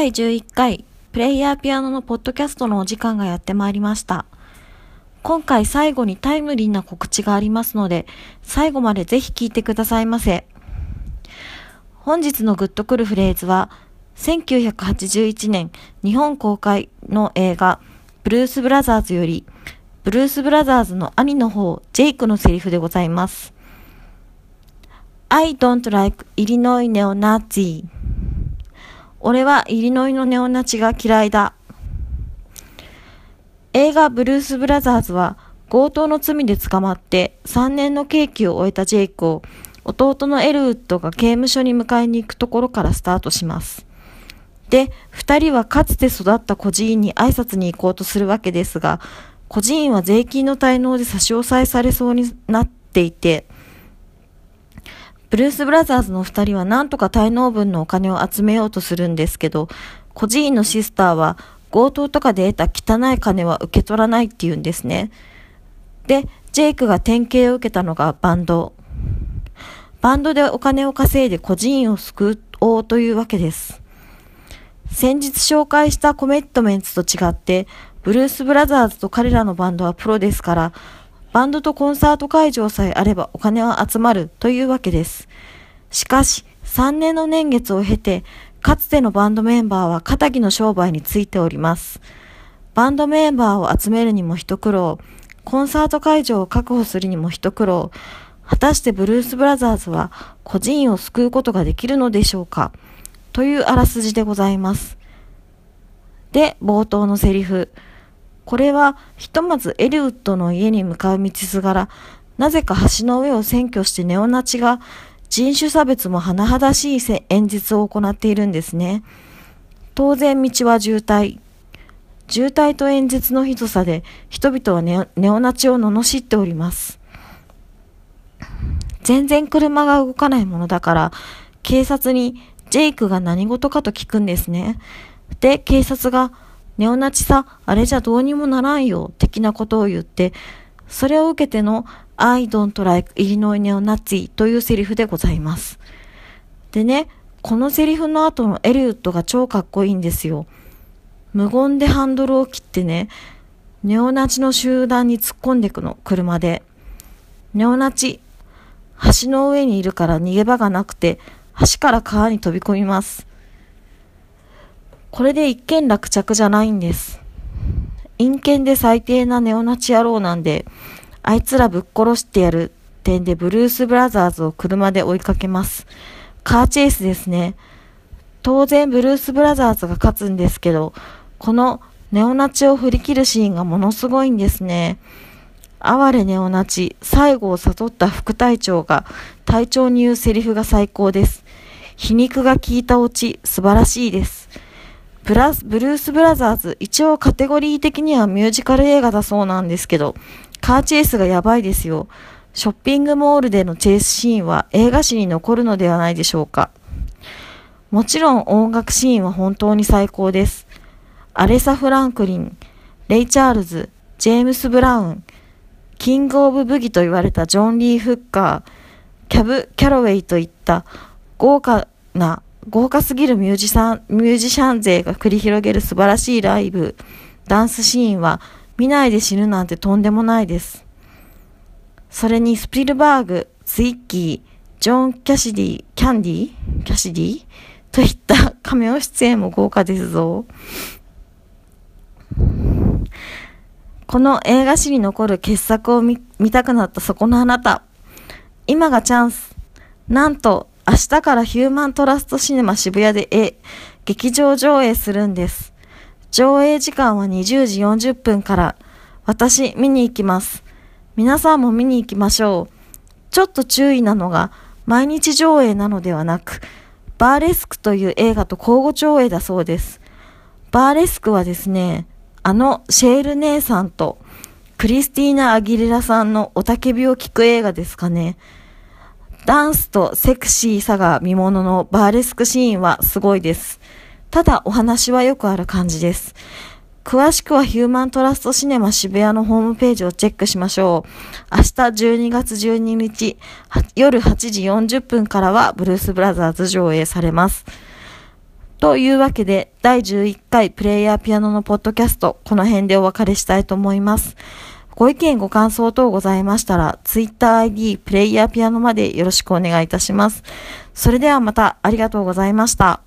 第11回プレイヤーピアノのポッドキャストのお時間がやってまいりました。今回最後にタイムリーな告知がありますので、最後までぜひ聞いてくださいませ。本日のグッとくるフレーズは、1981年日本公開の映画、ブルース・ブラザーズより、ブルース・ブラザーズの兄の方、ジェイクのセリフでございます。I don't like Illinois neo-Nazi 俺はイリノイのネオナチが嫌いだ。映画ブルース・ブラザーズは強盗の罪で捕まって3年の刑期を終えたジェイクを弟のエルウッドが刑務所に迎えに行くところからスタートします。で、二人はかつて育った孤児院に挨拶に行こうとするわけですが、孤児院は税金の滞納で差し押さえされそうになっていて、ブルース・ブラザーズの二人は何とか滞納分のお金を集めようとするんですけど、孤児院のシスターは強盗とかで得た汚い金は受け取らないって言うんですね。で、ジェイクが典型を受けたのがバンド。バンドでお金を稼いで孤児院を救おうというわけです。先日紹介したコメットメンツと違って、ブルース・ブラザーズと彼らのバンドはプロですから、バンドとコンサート会場さえあればお金は集まるというわけです。しかし、3年の年月を経て、かつてのバンドメンバーは仇の商売についております。バンドメンバーを集めるにも一苦労、コンサート会場を確保するにも一苦労、果たしてブルース・ブラザーズは個人を救うことができるのでしょうか？というあらすじでございます。で、冒頭のセリフ。これはひとまずエリウッドの家に向かう道すがら、なぜか橋の上を占拠してネオナチが人種差別も甚だしい演説を行っているんですね。当然道は渋滞。渋滞と演説のひどさで人々はネネオナチを罵っております。全然車が動かないものだから、警察にジェイクが何事かと聞くんですね。で、警察が、ネオナチさ、あれじゃどうにもならんよ、的なことを言って、それを受けての I don't like Illinois Neo-Nazi というセリフでございます。でね、このセリフの後のエリウッドが超かっこいいんですよ。無言でハンドルを切ってね、ネオナチの集団に突っ込んでいくの、車で。ネオナチ、橋の上にいるから逃げ場がなくて、橋から川に飛び込みます。これで一見落着じゃないんです。陰険で最低なネオナチ野郎なんで、あいつらぶっ殺してやる点でブルース・ブラザーズを車で追いかけます。カーチェイスですね。当然ブルース・ブラザーズが勝つんですけど、このネオナチを振り切るシーンがものすごいんですね。哀れネオナチ、最後を悟った副隊長が隊長に言うセリフが最高です。皮肉が効いたオチ、素晴らしいです。ブラスブルース・ブラザーズ、一応カテゴリー的にはミュージカル映画だそうなんですけど、カーチェイスがやばいですよ。ショッピングモールでのチェイスシーンは映画史に残るのではないでしょうか。もちろん音楽シーンは本当に最高です。アレサ・フランクリン、レイ・チャールズ、ジェームス・ブラウン、キング・オブ・ブギと言われたジョン・リー・フッカー、キャブ・キャロウェイといった豪華な豪華すぎるミュージシャン、ミュージシャン勢が繰り広げる素晴らしいライブ、ダンスシーンは見ないで死ぬなんてとんでもないです。それにスピルバーグ、ツイッキー、ジョン・キャシディ、キャンディキャシディといったカメオ出演も豪華ですぞ。この映画史に残る傑作を見たくなったそこのあなた。今がチャンス。なんと、明日からヒューマントラストシネマ渋谷で絵、劇場上映するんです。上映時間は20時40分から。私、見に行きます。皆さんも見に行きましょう。ちょっと注意なのが、毎日上映なのではなく、バーレスクという映画と交互上映だそうです。バーレスクはですね、あのシェール姉さんとクリスティーナ・アギレラさんのおたけびを聞く映画ですかね。ダンスとセクシーさが見もののバーレスクシーンはすごいです。ただお話はよくある感じです。詳しくはヒューマントラストシネマ渋谷のホームページをチェックしましょう。明日12月12日夜8時40分からはブルースブラザーズ上映されます。というわけで、第11回プレイヤーピアノのポッドキャスト、この辺でお別れしたいと思います。ご意見ご感想等ございましたら、TwitterID プレイヤーピアノまでよろしくお願いいたします。それではまたありがとうございました。